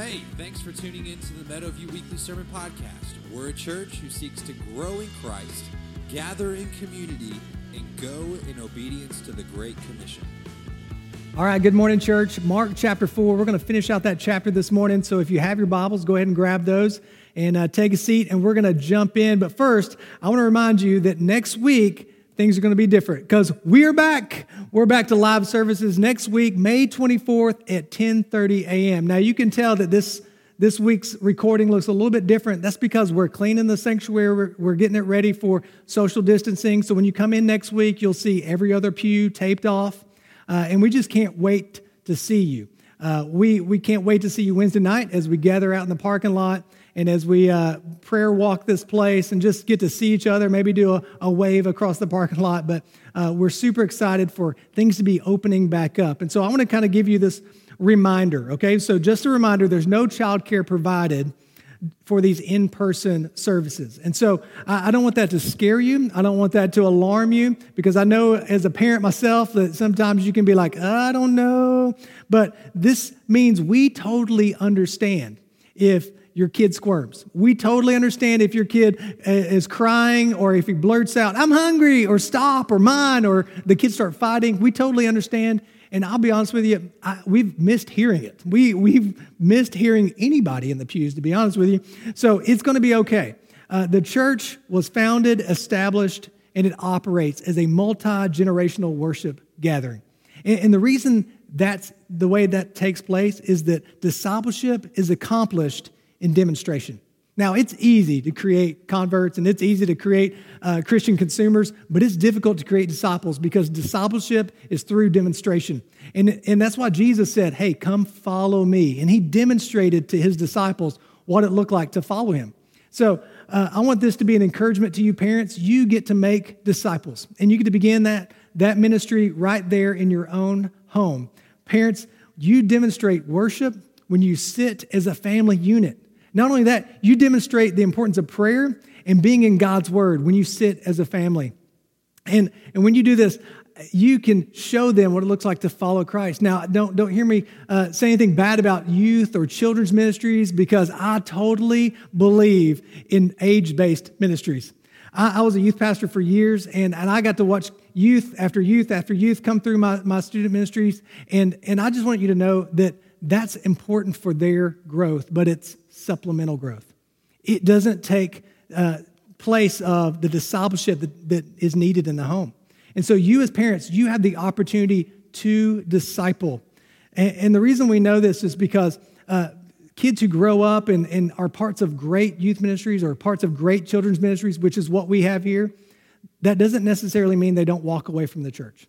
Hey, thanks for tuning in to the Meadowview Weekly Sermon Podcast. We're a church who seeks to grow in Christ, gather in community, and go in obedience to the Great Commission. All right, good morning, church. Mark chapter 4. We're going to finish out that chapter this morning. So if you have your Bibles, go ahead and grab those and uh, take a seat, and we're going to jump in. But first, I want to remind you that next week, things are going to be different because we are back. We're back to live services next week, May 24th at 10:30 a.m. Now you can tell that this this week's recording looks a little bit different. That's because we're cleaning the sanctuary. We're, we're getting it ready for social distancing. So when you come in next week, you'll see every other pew taped off, uh, and we just can't wait to see you. Uh, we we can't wait to see you Wednesday night as we gather out in the parking lot and as we uh, prayer walk this place and just get to see each other, maybe do a, a wave across the parking lot. But uh, we're super excited for things to be opening back up. And so I want to kind of give you this reminder, okay? So just a reminder there's no childcare provided for these in person services. And so I, don't want that to scare you. I don't want that to alarm you because I know as a parent myself that sometimes you can be like, I don't know. But this means we totally understand if your kid squirms. We totally understand if your kid uh, is crying or if he blurts out, I'm hungry, or stop, or mine, or the kids start fighting. We totally understand. And I'll be honest with you, I, we've missed hearing it. We, we've missed hearing anybody in the pews, to be honest with you. So it's going to be okay. Uh, the church was founded, established, and it operates as a multi generational worship gathering. And, and the reason that's the way that takes place is that discipleship is accomplished in demonstration. Now, it's easy to create converts and it's easy to create uh, Christian consumers, but it's difficult to create disciples because discipleship is through demonstration. And, and that's why Jesus said, Hey, come follow me. And he demonstrated to his disciples what it looked like to follow him. So uh, I want this to be an encouragement to you, parents. You get to make disciples, and you get to begin that, that ministry right there in your own home. Parents, you demonstrate worship when you sit as a family unit. Not only that, you demonstrate the importance of prayer and being in God's word when you sit as a family. And, and when you do this, you can show them what it looks like to follow Christ. Now, don't, don't hear me uh, say anything bad about youth or children's ministries because I totally believe in age based ministries. I, I, was a youth pastor for years, and, and I got to watch youth after youth after youth come through my, my student ministries. And, and I just want you to know that that's important for their growth, but it's supplemental growth. It doesn't take uh, place of the discipleship that, that is needed in the home. And so, you as parents, you have the opportunity to disciple. And, and the reason we know this is because uh, kids who grow up and, and are parts of great youth ministries or parts of great children's ministries, which is what we have here, that doesn't necessarily mean they don't walk away from the church.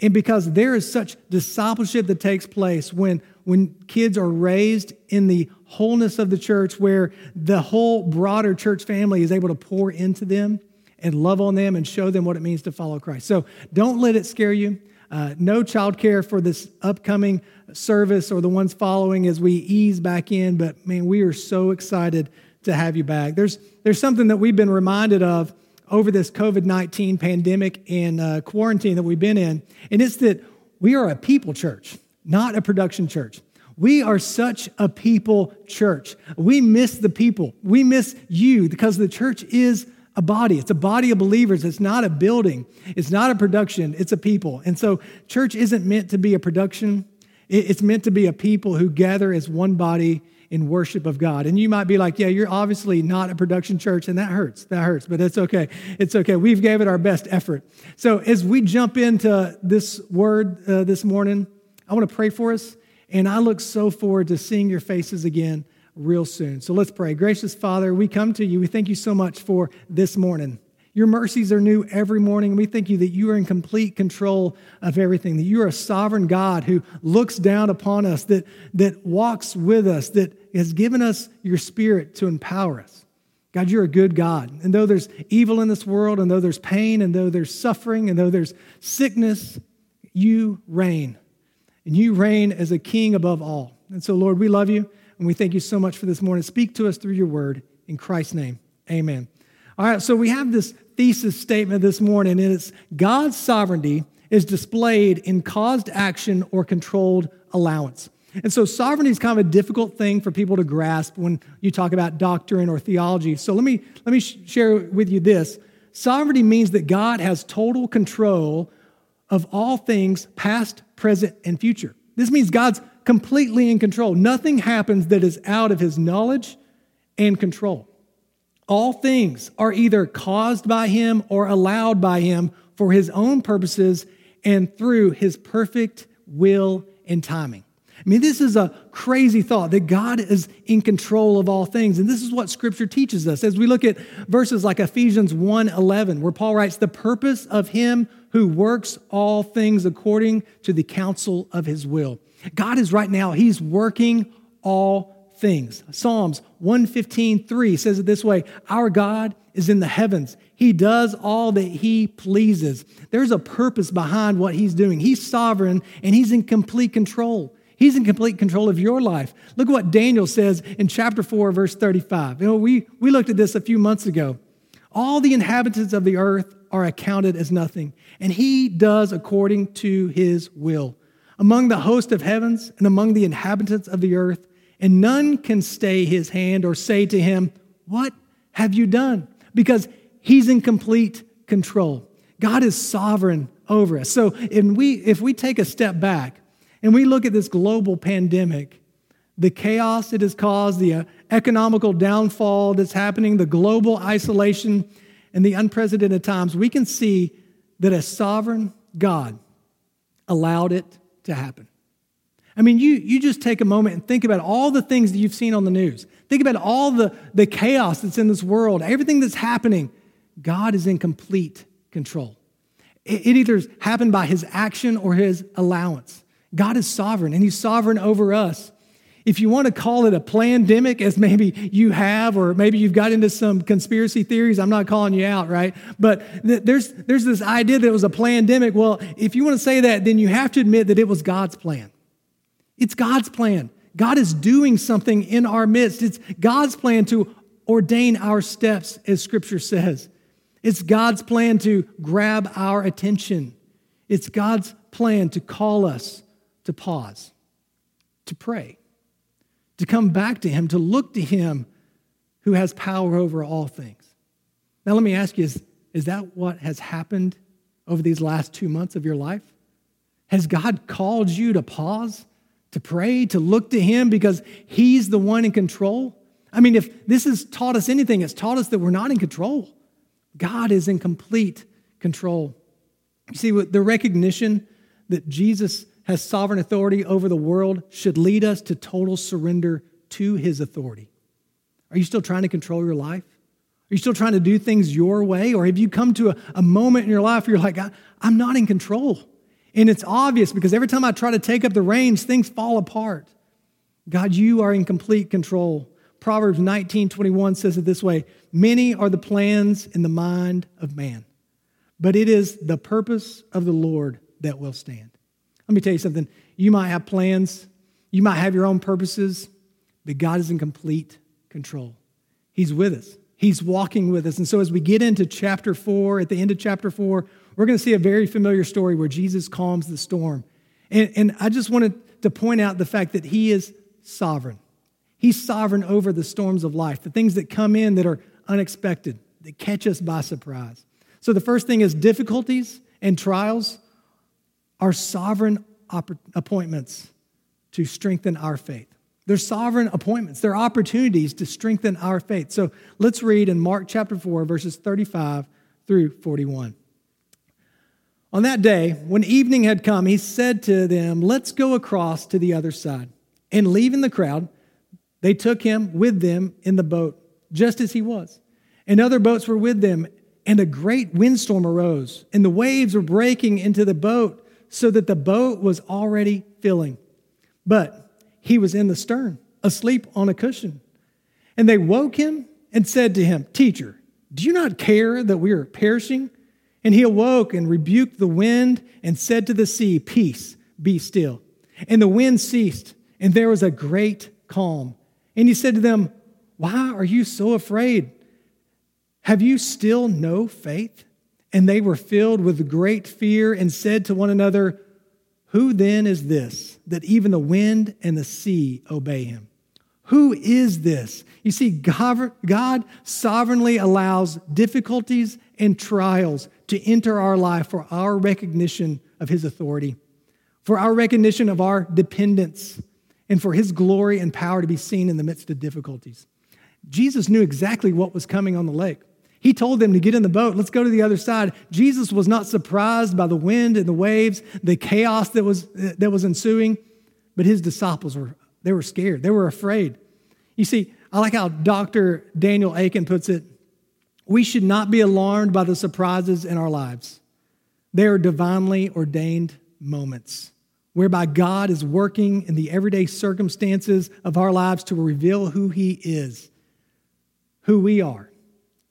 And because there is such discipleship that takes place when, when kids are raised in the wholeness of the church, where the whole broader church family is able to pour into them and love on them and show them what it means to follow Christ. So don't let it scare you. Uh, no childcare for this upcoming service or the ones following as we ease back in. But man, we are so excited to have you back. There's, there's something that we've been reminded of over this COVID 19 pandemic and uh, quarantine that we've been in, and it's that we are a people church, not a production church. We are such a people church. We miss the people. We miss you because the church is a body. It's a body of believers. It's not a building. It's not a production. It's a people. And so, church isn't meant to be a production. It's meant to be a people who gather as one body in worship of God. And you might be like, yeah, you're obviously not a production church, and that hurts. That hurts, but it's okay. It's okay. We've gave it our best effort. So as we jump into this word uh, this morning, I want to pray for us, and I look so forward to seeing your faces again real soon. So let's pray. Gracious Father, we come to you. We thank you so much for this morning. Your mercies are new every morning. We thank you that you are in complete control of everything, that you are a sovereign God who looks down upon us, that, that walks with us, that has given us your spirit to empower us. God, you're a good God. And though there's evil in this world, and though there's pain, and though there's suffering, and though there's sickness, you reign. And you reign as a king above all. And so, Lord, we love you, and we thank you so much for this morning. Speak to us through your word. In Christ's name, amen. All right, so we have this thesis statement this morning, and it's God's sovereignty is displayed in caused action or controlled allowance. And so sovereignty is kind of a difficult thing for people to grasp when you talk about doctrine or theology. So let me, let me share with you this. Sovereignty means that God has total control of all things, past, present, and future. This means God's completely in control. Nothing happens that is out of his knowledge and control. All things are either caused by him or allowed by him for his own purposes and through his perfect will and timing. I mean, this is a crazy thought that God is in control of all things. And this is what scripture teaches us. As we look at verses like Ephesians 1:11, where Paul writes, "The purpose of him who works all things according to the counsel of his will." God is right now, he's working all things. Psalms 115:3 says it this way, "Our God is in the heavens. He does all that he pleases." There's a purpose behind what he's doing. He's sovereign and he's in complete control. He's in complete control of your life. Look at what Daniel says in chapter 4, verse 35. You know, we, we looked at this a few months ago. All the inhabitants of the earth are accounted as nothing, and he does according to his will. Among the host of heavens and among the inhabitants of the earth, and none can stay his hand or say to him, What have you done? Because he's in complete control. God is sovereign over us. So if we, if we take a step back, and we look at this global pandemic, the chaos it has caused, the uh, economical downfall that's happening, the global isolation, and the unprecedented times, we can see that a sovereign God allowed it to happen. I mean, you, you just take a moment and think about all the things that you've seen on the news. Think about all the, the chaos that's in this world, everything that's happening. God is in complete control. It, it either happened by his action or his allowance. God is sovereign and He's sovereign over us. If you want to call it a pandemic, as maybe you have, or maybe you've got into some conspiracy theories, I'm not calling you out, right? But th- there's, there's this idea that it was a pandemic. Well, if you want to say that, then you have to admit that it was God's plan. It's God's plan. God is doing something in our midst. It's God's plan to ordain our steps, as Scripture says. It's God's plan to grab our attention. It's God's plan to call us to pause, to pray, to come back to Him, to look to Him who has power over all things. Now, let me ask you is, is that what has happened over these last two months of your life? Has God called you to pause, to pray, to look to Him because He's the one in control? I mean, if this has taught us anything, it's taught us that we're not in control. God is in complete control. You see, the recognition that Jesus has sovereign authority over the world should lead us to total surrender to his authority. Are you still trying to control your life? Are you still trying to do things your way? Or have you come to a, a moment in your life where you're like, I'm not in control? And it's obvious because every time I try to take up the reins, things fall apart. God, you are in complete control. Proverbs 19 21 says it this way Many are the plans in the mind of man, but it is the purpose of the Lord that will stand. Let me tell you something. You might have plans, you might have your own purposes, but God is in complete control. He's with us, He's walking with us. And so, as we get into chapter four, at the end of chapter four, we're going to see a very familiar story where Jesus calms the storm. And, and I just wanted to point out the fact that He is sovereign. He's sovereign over the storms of life, the things that come in that are unexpected, that catch us by surprise. So, the first thing is difficulties and trials are sovereign appointments to strengthen our faith. They're sovereign appointments, they're opportunities to strengthen our faith. So let's read in Mark chapter 4, verses 35 through 41. On that day, when evening had come, he said to them, Let's go across to the other side. And leaving the crowd, they took him with them in the boat, just as he was. And other boats were with them, and a great windstorm arose, and the waves were breaking into the boat so that the boat was already filling. But he was in the stern, asleep on a cushion. And they woke him and said to him, Teacher, do you not care that we are perishing? And he awoke and rebuked the wind and said to the sea, Peace, be still. And the wind ceased, and there was a great calm. And he said to them, Why are you so afraid? Have you still no faith? And they were filled with great fear and said to one another, Who then is this that even the wind and the sea obey him? Who is this? You see, God, sovereignly allows difficulties and trials to enter our life for our recognition of his authority, for our recognition of our dependence, and for his glory and power to be seen in the midst of difficulties. Jesus knew exactly what was coming on the lake. He told them to get in the boat. Let's go to the other side. Jesus was not surprised by the wind and the waves, the chaos that was, that was ensuing, but his disciples were, they were scared. They were afraid. You see, I like how Dr. Daniel Akin puts it. We should not be alarmed by the surprises in our lives. They are divinely ordained moments whereby God is working in the everyday circumstances of our lives to reveal who He is, who we are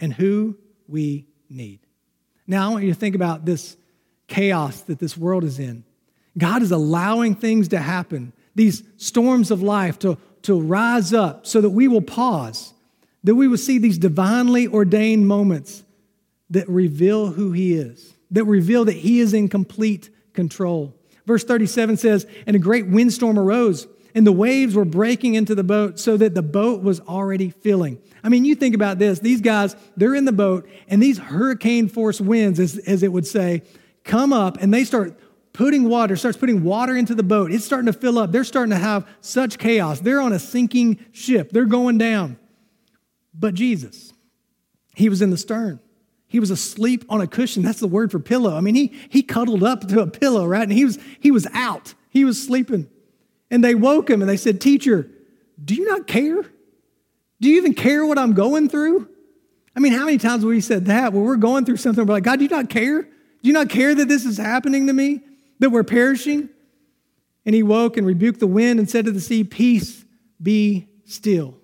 and who we need. Now, I want you to think about this chaos that this world is in. God is allowing things to happen, these storms of life to, to rise up so that we will pause, that we will see these divinely ordained moments that reveal who He is, that reveal that He is in complete control. Verse 37 says, And a great windstorm arose and the waves were breaking into the boat so that the boat was already filling. I mean, you think about this. These guys, they're in the boat, and these hurricane force winds, as, as it would say, come up and they start putting water, starts putting water into the boat. It's starting to fill up. They're starting to have such chaos. They're on a sinking ship, they're going down. But Jesus, he was in the stern. He was asleep on a cushion. That's the word for pillow. I mean, he, he cuddled up to a pillow, right? And he was, he was out. He was sleeping. And they woke him and they said, Teacher, do you not care? Do you even care what I'm going through? I mean, how many times have we said that where we're going through something, we're like, God, do you not care? Do you not care that this is happening to me, that we're perishing? And he woke and rebuked the wind and said to the sea, Peace, be still.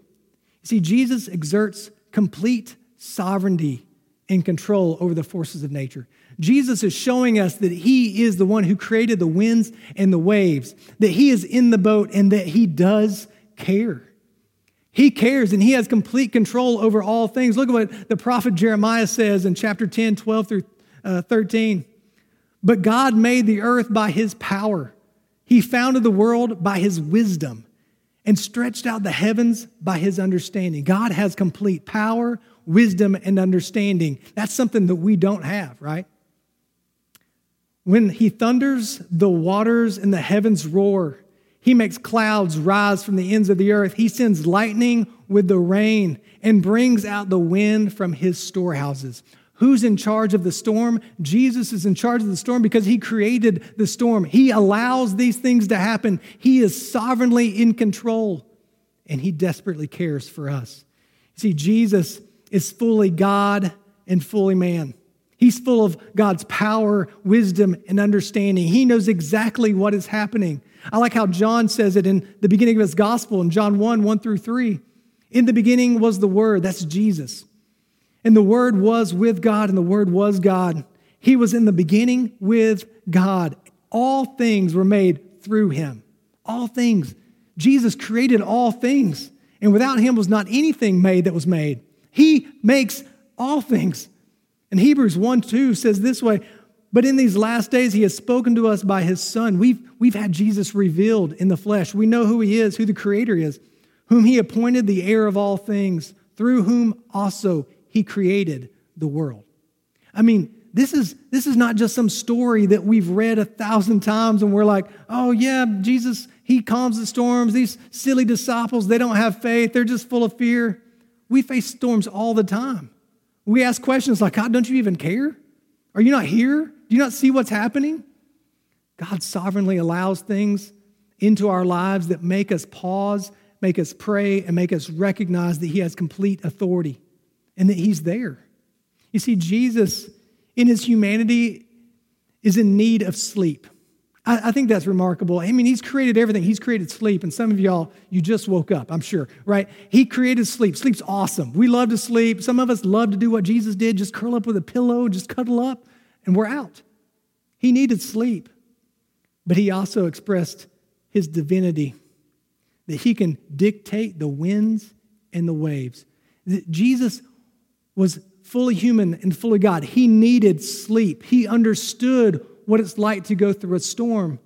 You see, Jesus exerts complete sovereignty and control over the forces of nature. Jesus is showing us that he is the one who created the winds and the waves, that he is in the boat and that he does care. He cares and he has complete control over all things. Look at what the prophet Jeremiah says in chapter 10, 12 through uh, 13. But God made the earth by his power, he founded the world by his wisdom and stretched out the heavens by his understanding. God has complete power, wisdom, and understanding. That's something that we don't have, right? When he thunders, the waters and the heavens roar. He makes clouds rise from the ends of the earth. He sends lightning with the rain and brings out the wind from his storehouses. Who's in charge of the storm? Jesus is in charge of the storm because he created the storm. He allows these things to happen. He is sovereignly in control and he desperately cares for us. See, Jesus is fully God and fully man. He's full of God's power, wisdom, and understanding. He knows exactly what is happening. I like how John says it in the beginning of his gospel in John 1 1 through 3. In the beginning was the Word, that's Jesus. And the Word was with God, and the Word was God. He was in the beginning with God. All things were made through him. All things. Jesus created all things, and without him was not anything made that was made. He makes all things. And Hebrews 1 2 says this way But in these last days, he has spoken to us by his Son. We've, we've had Jesus revealed in the flesh. We know who he is, who the Creator is, whom he appointed the heir of all things, through whom also he created the world. I mean, this is, this is not just some story that we've read a thousand times and we're like, oh, yeah, Jesus, he calms the storms. These silly disciples, they don't have faith. They're just full of fear. We face storms all the time. We ask questions like, God, don't you even care? Are you not here? Do you not see what's happening? God sovereignly allows things into our lives that make us pause, make us pray, and make us recognize that He has complete authority and that He's there. You see, Jesus, in His humanity, is in need of sleep. I, I, think that's remarkable. I mean, he's created everything. He's created sleep. And some of y'all, you just woke up, I'm sure, right? He created sleep. Sleep's awesome. We love to sleep. Some of us love to do what Jesus did just curl up with a pillow, just cuddle up, and we're out. He needed sleep. But he also expressed his divinity that he can dictate the winds and the waves. Jesus was fully human and fully God. He needed sleep. He understood what it's like to go through a storm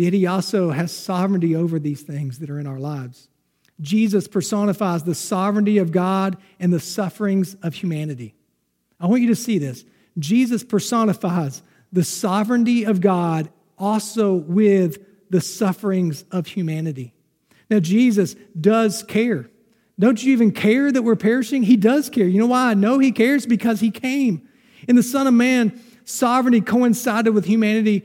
yet he also has sovereignty over these things that are in our lives. Jesus personifies the sovereignty of God and the sufferings of humanity. I want you to see this. Jesus personifies the sovereignty of God also with the sufferings of humanity. Now, Jesus does care. Don't you even care that we're perishing? He does care. You know why I know He cares? Because He came. In the Son of Man, sovereignty coincided with humanity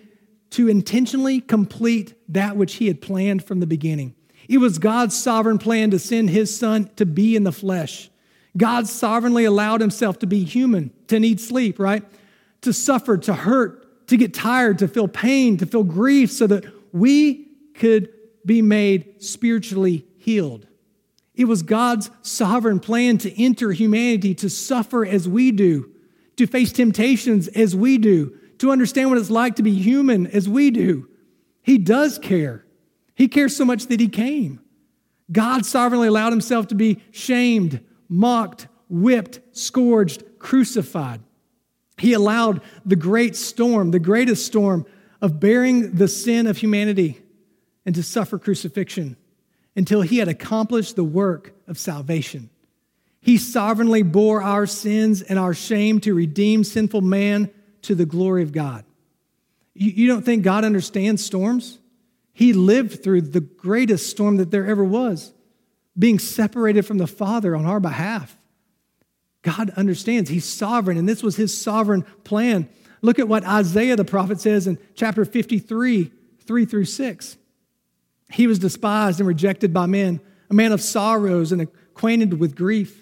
to intentionally complete that which He had planned from the beginning. It was God's sovereign plan to send His Son to be in the flesh. God sovereignly allowed Himself to be human, to need sleep, right? To suffer, to hurt, to get tired, to feel pain, to feel grief, so that we could be made spiritually healed. It was God's sovereign plan to enter humanity, to suffer as we do, to face temptations as we do, to understand what it's like to be human as we do. He does care. He cares so much that He came. God sovereignly allowed Himself to be shamed, mocked, whipped, scourged, crucified. He allowed the great storm, the greatest storm of bearing the sin of humanity and to suffer crucifixion until he had accomplished the work of salvation. He sovereignly bore our sins and our shame to redeem sinful man to the glory of God. You, you don't think God understands storms? He lived through the greatest storm that there ever was, being separated from the Father on our behalf. God understands. He's sovereign, and this was his sovereign plan. Look at what Isaiah the prophet says in chapter 53, 3 through 6. He was despised and rejected by men, a man of sorrows and acquainted with grief.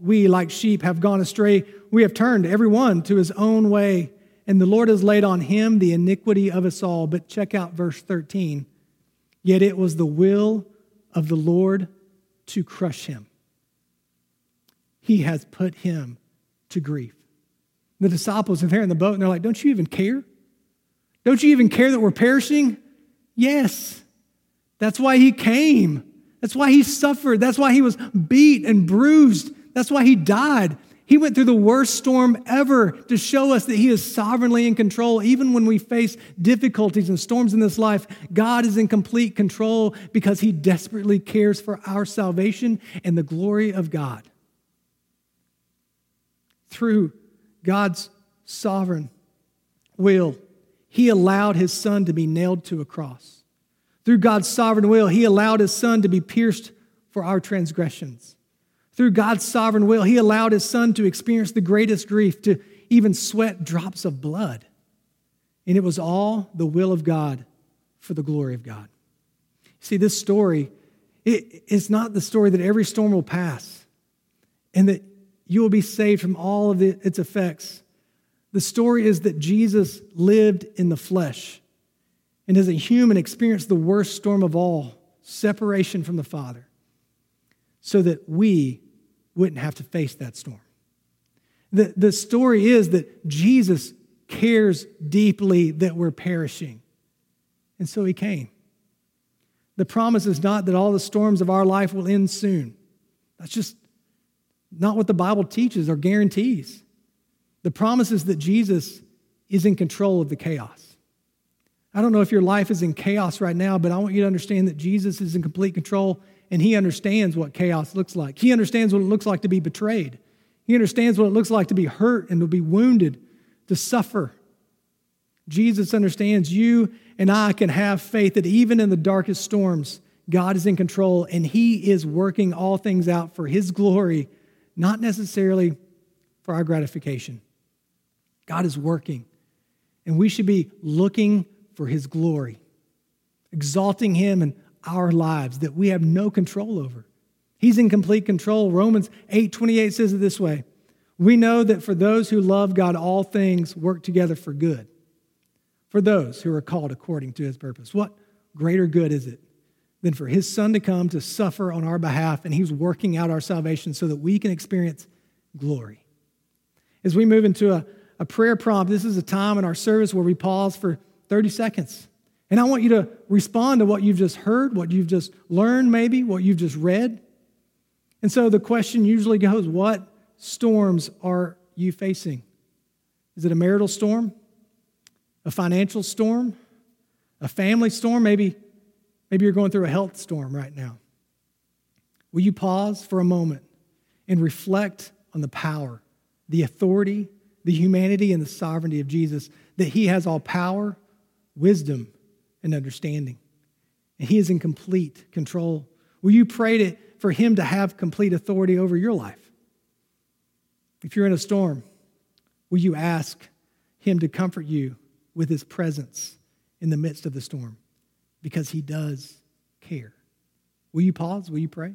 we, like sheep, have gone astray. We have turned every one to his own way, and the Lord has laid on him the iniquity of us all. But check out verse 13. Yet it was the will of the Lord to crush him. He has put him to grief. The disciples are there in the boat, and they're like, Don't you even care? Don't you even care that we're perishing? Yes. That's why he came. That's why he suffered. That's why he was beat and bruised. That's why he died. He went through the worst storm ever to show us that he is sovereignly in control. Even when we face difficulties and storms in this life, God is in complete control because he desperately cares for our salvation and the glory of God. Through God's sovereign will, he allowed his son to be nailed to a cross. Through God's sovereign will, He allowed His Son to be pierced for our transgressions. Through God's sovereign will, He allowed His Son to experience the greatest grief, to even sweat drops of blood. And it was all the will of God for the glory of God. See, this story, it, it's not the story that every storm will pass and that you will be saved from all of the, its effects. The story is that Jesus lived in the flesh and as a human experienced the worst storm of all separation from the Father so that we wouldn't have to face that storm. The, the story is that Jesus cares deeply that we're perishing, and so he came. The promise is not that all the storms of our life will end soon. That's just not what the Bible teaches or guarantees. The promise is that Jesus is in control of the chaos. I don't know if your life is in chaos right now, but I want you to understand that Jesus is in complete control and he understands what chaos looks like. He understands what it looks like to be betrayed. He understands what it looks like to be hurt and to be wounded, to suffer. Jesus understands you and I can have faith that even in the darkest storms, God is in control and he is working all things out for his glory, not necessarily for our gratification. God is working. And we should be looking for his glory, exalting him in our lives that we have no control over. He's in complete control. Romans 8 28 says it this way We know that for those who love God, all things work together for good. For those who are called according to his purpose. What greater good is it than for his son to come to suffer on our behalf, and he's working out our salvation so that we can experience glory. As we move into a, a prayer prompt, this is a time in our service where we pause for 30 seconds. And I want you to respond to what you've just heard, what you've just learned, maybe, what you've just read. And so the question usually goes What storms are you facing? Is it a marital storm? A financial storm? A family storm? Maybe, maybe you're going through a health storm right now. Will you pause for a moment and reflect on the power, the authority, the humanity, and the sovereignty of Jesus, that He has all power, wisdom, and understanding. And He is in complete control. Will you pray to, for Him to have complete authority over your life? If you're in a storm, will you ask Him to comfort you with His presence in the midst of the storm? Because He does care. Will you pause? Will you pray?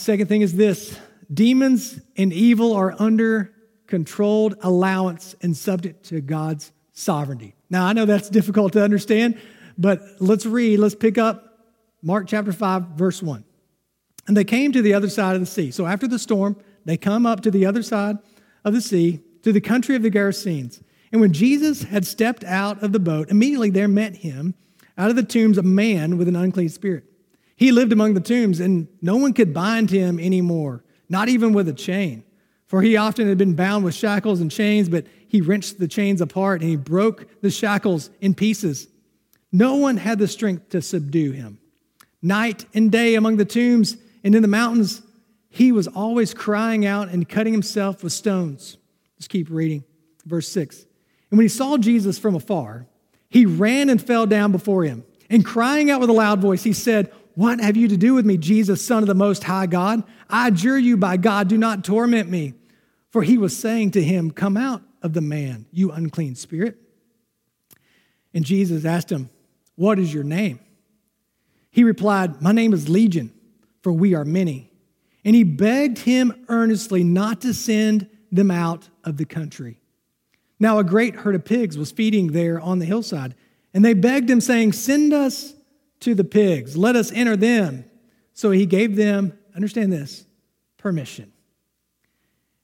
Second thing is this demons and evil are under controlled allowance and subject to God's sovereignty. Now, I know that's difficult to understand, but let's read, let's pick up Mark chapter 5, verse 1. And they came to the other side of the sea. So after the storm, they come up to the other side of the sea, to the country of the Gerasenes. And when Jesus had stepped out of the boat, immediately there met him out of the tombs a man with an unclean spirit. He lived among the tombs, and no one could bind him anymore, not even with a chain. For he often had been bound with shackles and chains, but he wrenched the chains apart and he broke the shackles in pieces. No one had the strength to subdue him. Night and day among the tombs and in the mountains, he was always crying out and cutting himself with stones. Let's keep reading. Verse 6. And when he saw Jesus from afar, he ran and fell down before him. And crying out with a loud voice, he said, what have you to do with me, Jesus, Son of the Most High God? I adjure you by God, do not torment me. For he was saying to him, Come out of the man, you unclean spirit. And Jesus asked him, What is your name? He replied, My name is Legion, for we are many. And he begged him earnestly not to send them out of the country. Now, a great herd of pigs was feeding there on the hillside, and they begged him, saying, Send us to the pigs. Let us enter them. So he gave them, understand this, permission.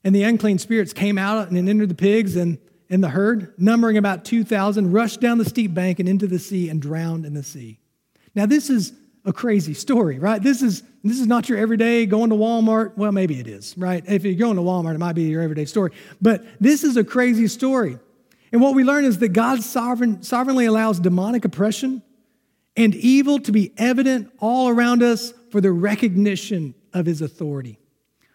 And the unclean spirits came out and entered the pigs and, and the herd, numbering about 2,000, rushed down the steep bank and into the sea and drowned in the sea. Now, this is a crazy story, right? This is, this is not your everyday going to Walmart. Well, maybe it is, right? If you're going to Walmart, it might be your everyday story. But this is a crazy story. And what we learn is that God sovereign, sovereignly allows demonic oppression and evil to be evident all around us for the recognition of his authority,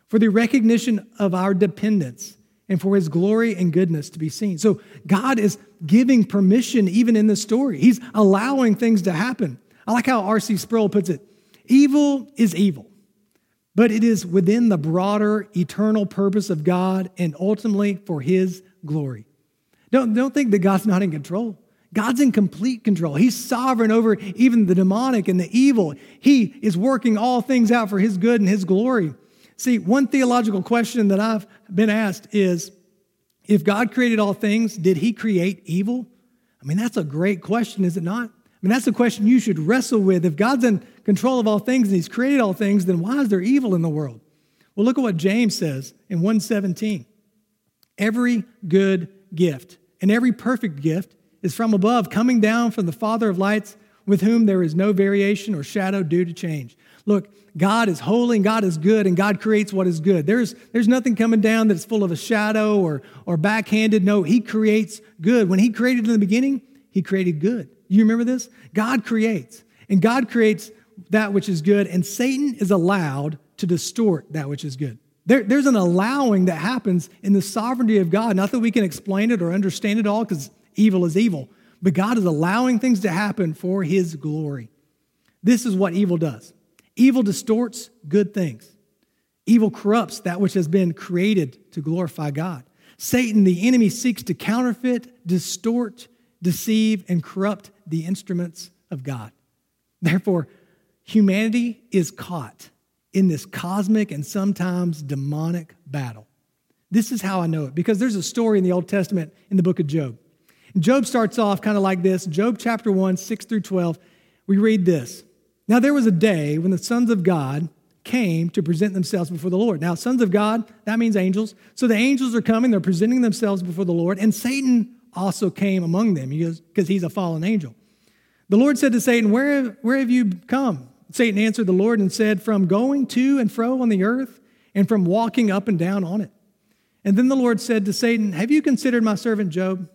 for the recognition of our dependence, and for his glory and goodness to be seen. So God is giving permission even in this story. He's allowing things to happen. I like how R.C. Sproul puts it evil is evil, but it is within the broader eternal purpose of God and ultimately for his glory. Don't, don't think that God's not in control. God's in complete control. He's sovereign over even the demonic and the evil. He is working all things out for His good and His glory. See, one theological question that I've been asked is if God created all things, did He create evil? I mean, that's a great question, is it not? I mean, that's a question you should wrestle with. If God's in control of all things and He's created all things, then why is there evil in the world? Well, look at what James says in 117. Every good gift and every perfect gift is from above, coming down from the Father of lights, with whom there is no variation or shadow due to change. Look, God is holy and God is good and God creates what is good. There's, there's nothing coming down that's full of a shadow or, or backhanded. No, He creates good. When He created in the beginning, He created good. You remember this? God creates, and God creates that which is good, and Satan is allowed to distort that which is good. There, there's an allowing that happens in the sovereignty of God. Not that we can explain it or understand it all, because evil is evil. But God is allowing things to happen for his glory. This is what evil does evil distorts good things, evil corrupts that which has been created to glorify God. Satan, the enemy, seeks to counterfeit, distort, deceive, and corrupt the instruments of God. Therefore, humanity is caught in this cosmic and sometimes demonic battle. This is how I know it because there's a story in the Old Testament in the book of Job. Job starts off kind of like this Job chapter 1, 6 through 12. We read this Now there was a day when the sons of God came to present themselves before the Lord. Now, sons of God, that means angels. So the angels are coming, they're presenting themselves before the Lord, and Satan also came among them because he's a fallen angel. The Lord said to Satan, where, where have you come? Satan answered the Lord and said, From going to and fro on the earth, and from walking up and down on it. And then the Lord said to Satan, Have you considered my servant Job?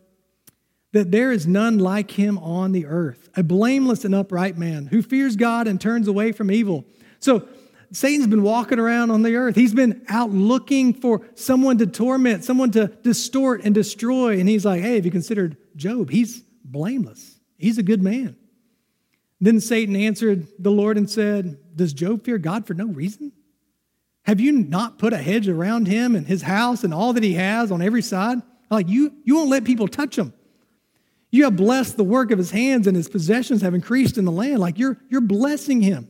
That there is none like him on the earth, a blameless and upright man who fears God and turns away from evil. So Satan's been walking around on the earth. He's been out looking for someone to torment, someone to distort and destroy. And he's like, Hey, have you considered Job? He's blameless, he's a good man. Then Satan answered the Lord and said, Does Job fear God for no reason? Have you not put a hedge around him and his house and all that he has on every side? Like you, you won't let people touch him. You have blessed the work of his hands, and his possessions have increased in the land. Like you're, you're blessing him.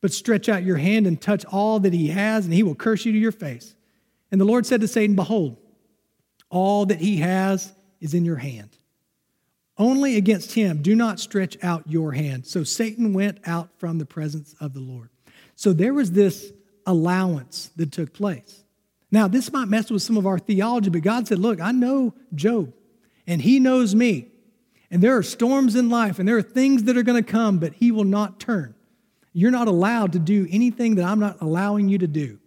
But stretch out your hand and touch all that he has, and he will curse you to your face. And the Lord said to Satan, Behold, all that he has is in your hand. Only against him do not stretch out your hand. So Satan went out from the presence of the Lord. So there was this allowance that took place. Now, this might mess with some of our theology, but God said, Look, I know Job, and he knows me. And there are storms in life, and there are things that are going to come, but he will not turn. You're not allowed to do anything that I'm not allowing you to do.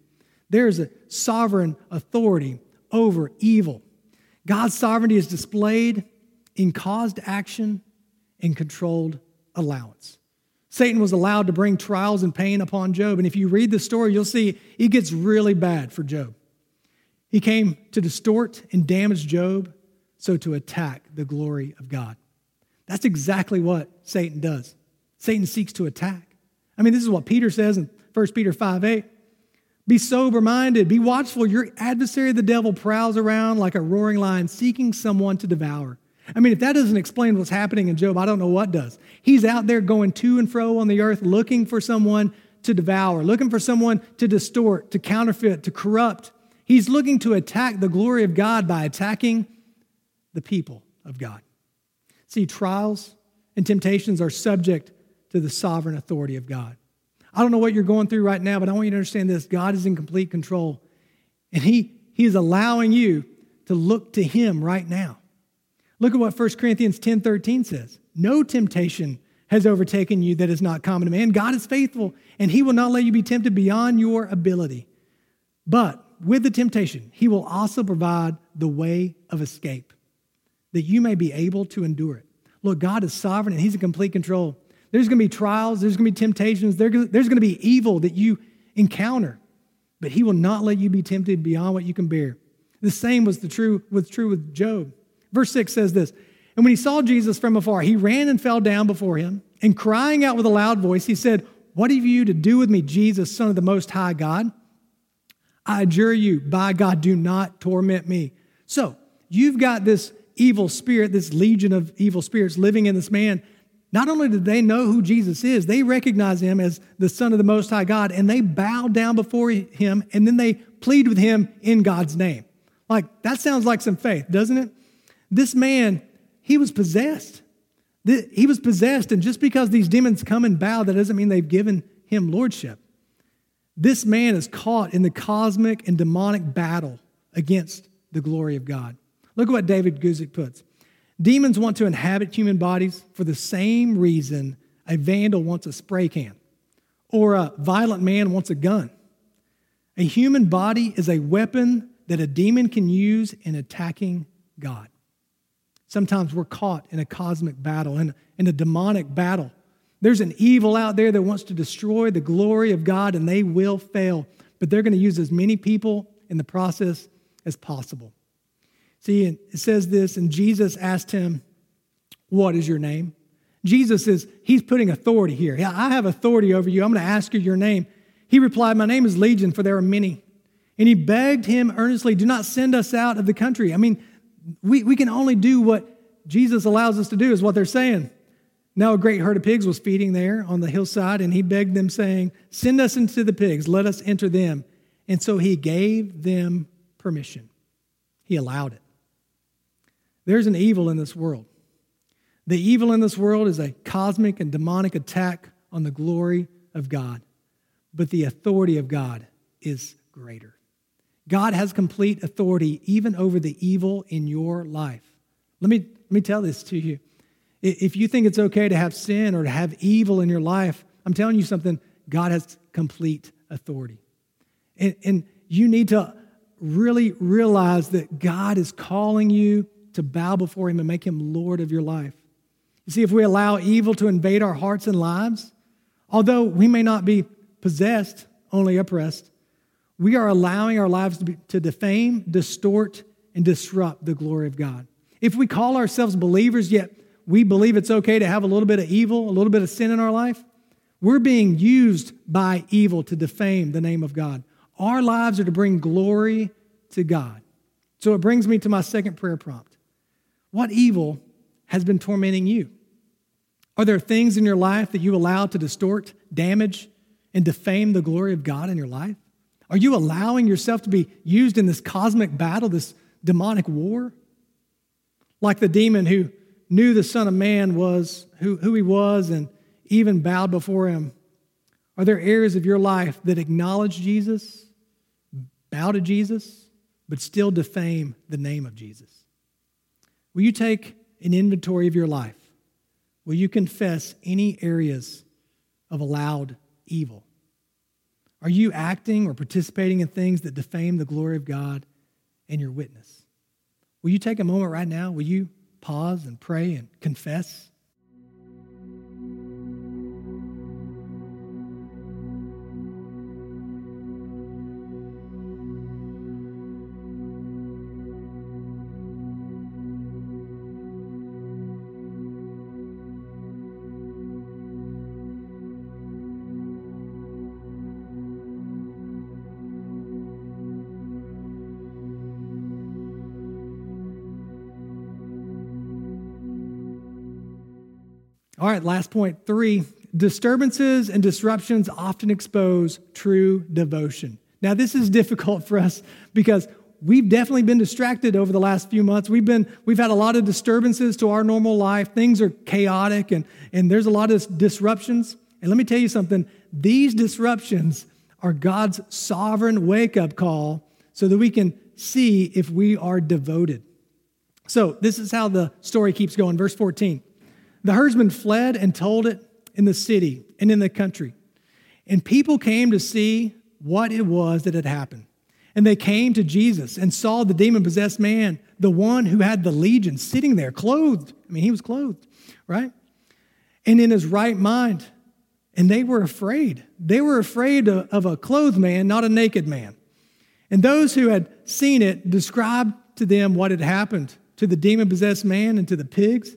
There is a sovereign authority over evil. God's sovereignty is displayed in caused action and controlled allowance. Satan was allowed to bring trials and pain upon Job. And if you read the story, you'll see it gets really bad for Job. He came to distort and damage Job, so to attack the glory of God. That's exactly what Satan does. Satan seeks to attack. I mean, this is what Peter says in 1 Peter 5 8. Be sober minded, be watchful. Your adversary, the devil, prowls around like a roaring lion, seeking someone to devour. I mean, if that doesn't explain what's happening in Job, I don't know what does. He's out there going to and fro on the earth looking for someone to devour, looking for someone to distort, to counterfeit, to corrupt. He's looking to attack the glory of God by attacking the people of God. See, trials and temptations are subject to the sovereign authority of God. I don't know what you're going through right now, but I want you to understand this God is in complete control. And He, he is allowing you to look to Him right now. Look at what 1 Corinthians 10 13 says. No temptation has overtaken you that is not common to man. God is faithful, and he will not let you be tempted beyond your ability. But with the temptation, he will also provide the way of escape that you may be able to endure it. Look, God is sovereign and he's in complete control. There's going to be trials, there's going to be temptations, there's going to be evil that you encounter, but he will not let you be tempted beyond what you can bear. The same was the true was true with Job. Verse 6 says this And when he saw Jesus from afar, he ran and fell down before him, and crying out with a loud voice, he said, What have you to do with me, Jesus, Son of the Most High God? I adjure you, by God, do not torment me. So, you've got this evil spirit, this legion of evil spirits living in this man. Not only did they know who Jesus is, they recognize him as the Son of the Most High God, and they bow down before him, and then they plead with him in God's name. Like, that sounds like some faith, doesn't it? This man, he was possessed. He was possessed, and just because these demons come and bow, that doesn't mean they've given him lordship. This man is caught in the cosmic and demonic battle against the glory of God. Look at what David Guzik puts. Demons want to inhabit human bodies for the same reason a vandal wants a spray can or a violent man wants a gun. A human body is a weapon that a demon can use in attacking God. Sometimes we're caught in a cosmic battle, in, in a demonic battle. There's an evil out there that wants to destroy the glory of God, and they will fail. But they're going to use as many people in the process as possible. See, it says this, and Jesus asked him, What is your name? Jesus is, he's putting authority here. Yeah, I have authority over you. I'm going to ask you your name. He replied, My name is Legion, for there are many. And he begged him earnestly, Do not send us out of the country. I mean, we, we can only do what Jesus allows us to do, is what they're saying. Now, a great herd of pigs was feeding there on the hillside, and he begged them, saying, Send us into the pigs, let us enter them. And so he gave them permission. He allowed it. There's an evil in this world. The evil in this world is a cosmic and demonic attack on the glory of God, but the authority of God is greater. God has complete authority even over the evil in your life. Let me, let me tell this to you. If you think it's okay to have sin or to have evil in your life, I'm telling you something, God has complete authority. And, and you need to really realize that God is calling you to bow before Him and make Him Lord of your life. You see, if we allow evil to invade our hearts and lives, although we may not be possessed, only oppressed, we are allowing our lives to, be, to defame, distort, and disrupt the glory of God. If we call ourselves believers, yet we believe it's okay to have a little bit of evil, a little bit of sin in our life, we're being used by evil to defame the name of God. Our lives are to bring glory to God. So it brings me to my second prayer prompt. What evil has been tormenting you? Are there things in your life that you allow to distort, damage, and defame the glory of God in your life? Are you allowing yourself to be used in this cosmic battle, this demonic war? Like the demon who knew the Son of Man was who, who he was and even bowed before him. Are there areas of your life that acknowledge Jesus, bow to Jesus, but still defame the name of Jesus? Will you take an inventory of your life? Will you confess any areas of allowed evil? Are you acting or participating in things that defame the glory of God and your witness? Will you take a moment right now? Will you pause and pray and confess? Right, last point three disturbances and disruptions often expose true devotion. Now, this is difficult for us because we've definitely been distracted over the last few months. We've been we've had a lot of disturbances to our normal life. Things are chaotic and, and there's a lot of disruptions. And let me tell you something, these disruptions are God's sovereign wake-up call so that we can see if we are devoted. So this is how the story keeps going. Verse 14. The herdsman fled and told it in the city and in the country. And people came to see what it was that had happened. And they came to Jesus and saw the demon possessed man, the one who had the legion, sitting there, clothed. I mean, he was clothed, right? And in his right mind. And they were afraid. They were afraid of a clothed man, not a naked man. And those who had seen it described to them what had happened to the demon possessed man and to the pigs.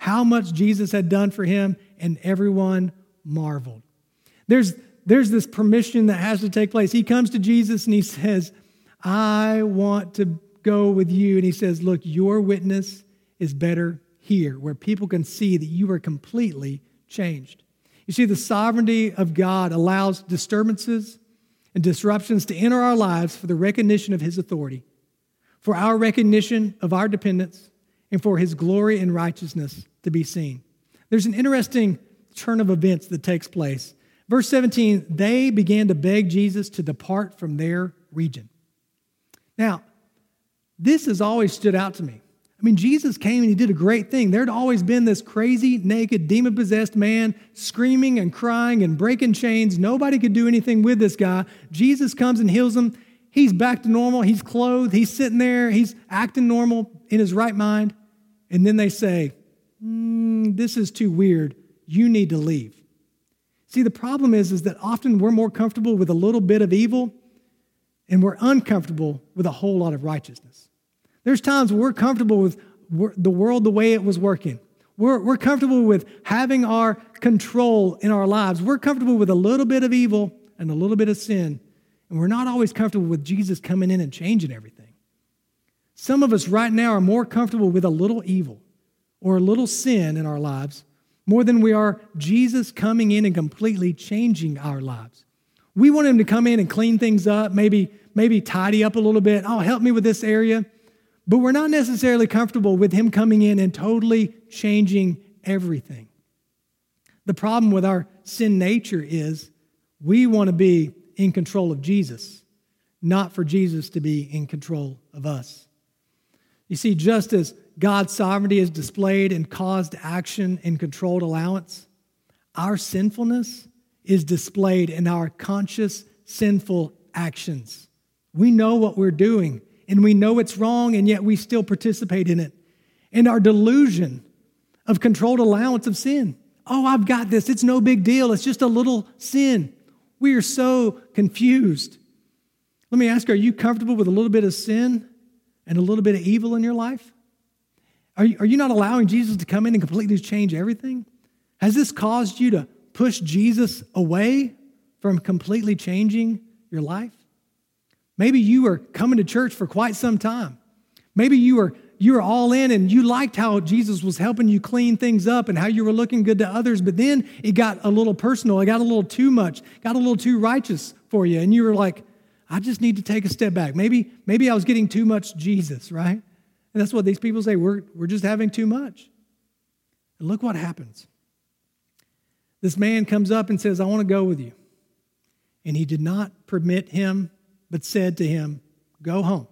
how much Jesus had done for him, and everyone marveled. There's, there's this permission that has to take place. He comes to Jesus and he says, I want to go with you. And he says, Look, your witness is better here, where people can see that you are completely changed. You see, the sovereignty of God allows disturbances and disruptions to enter our lives for the recognition of his authority, for our recognition of our dependence, and for his glory and righteousness to be seen. There's an interesting turn of events that takes place. Verse 17, they began to beg Jesus to depart from their region. Now, this has always stood out to me. I mean, Jesus came and he did a great thing. There'd always been this crazy, naked, demon possessed man screaming and crying and breaking chains. Nobody could do anything with this guy. Jesus comes and heals him. He's back to normal. He's clothed. He's sitting there. He's acting normal in his right mind. And then they say, mm, This is too weird. You need to leave. See, the problem is, is that often we're more comfortable with a little bit of evil and we're uncomfortable with a whole lot of righteousness. There's times we're comfortable with the world the way it was working. We're, we're comfortable with having our control in our lives. We're comfortable with a little bit of evil and a little bit of sin. And we're not always comfortable with Jesus coming in and changing everything. Some of us right now are more comfortable with a little evil or a little sin in our lives more than we are Jesus coming in and completely changing our lives. We want him to come in and clean things up, maybe, maybe tidy up a little bit. Oh, help me with this area. But we're not necessarily comfortable with Him coming in and totally changing everything. The problem with our sin nature is we want to be in control of Jesus, not for Jesus to be in control of us. You see, just as God's sovereignty is displayed in caused action and controlled allowance, our sinfulness is displayed in our conscious sinful actions. We know what we're doing and we know it's wrong, and yet we still participate in it. And our delusion of controlled allowance of sin. Oh, I've got this. It's no big deal. It's just a little sin. We are so confused. Let me ask are you comfortable with a little bit of sin and a little bit of evil in your life? Are you, are you not allowing Jesus to come in and completely change everything? Has this caused you to push Jesus away from completely changing your life? Maybe you were coming to church for quite some time. Maybe you were you were all in and you liked how Jesus was helping you clean things up and how you were looking good to others, but then it got a little personal. It got a little too much, got a little too righteous for you. And you were like, I just need to take a step back. Maybe, maybe I was getting too much Jesus, right? And that's what these people say. We're, we're just having too much. And look what happens. This man comes up and says, I want to go with you. And he did not permit him but said to him, Go home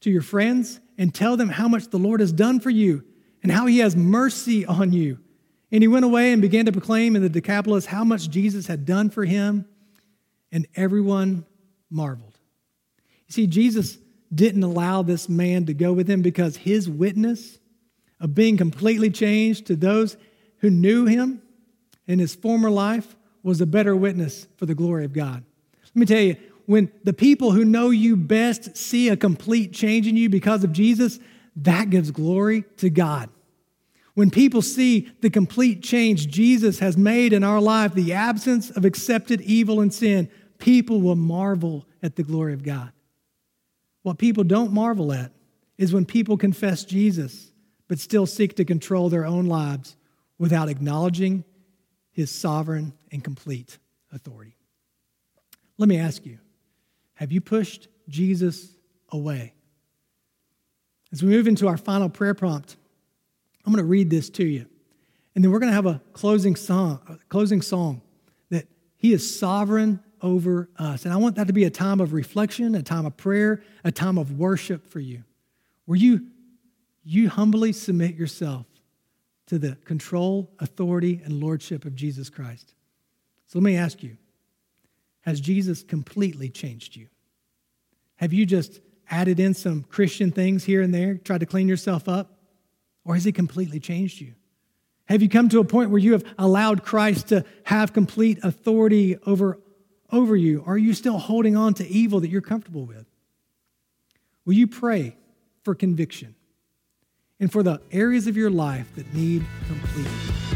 to your friends and tell them how much the Lord has done for you and how he has mercy on you. And he went away and began to proclaim in the Decapolis how much Jesus had done for him, and everyone marveled. You see, Jesus didn't allow this man to go with him because his witness of being completely changed to those who knew him in his former life was a better witness for the glory of God. Let me tell you, when the people who know you best see a complete change in you because of Jesus, that gives glory to God. When people see the complete change Jesus has made in our life, the absence of accepted evil and sin, people will marvel at the glory of God. What people don't marvel at is when people confess Jesus but still seek to control their own lives without acknowledging his sovereign and complete authority. Let me ask you have you pushed Jesus away? As we move into our final prayer prompt, I'm going to read this to you. And then we're going to have a closing song, a closing song that He is sovereign over us. And I want that to be a time of reflection, a time of prayer, a time of worship for you, where you, you humbly submit yourself to the control, authority, and lordship of Jesus Christ. So let me ask you has Jesus completely changed you? Have you just added in some Christian things here and there, tried to clean yourself up? Or has He completely changed you? Have you come to a point where you have allowed Christ to have complete authority over, over you? Are you still holding on to evil that you're comfortable with? Will you pray for conviction and for the areas of your life that need listening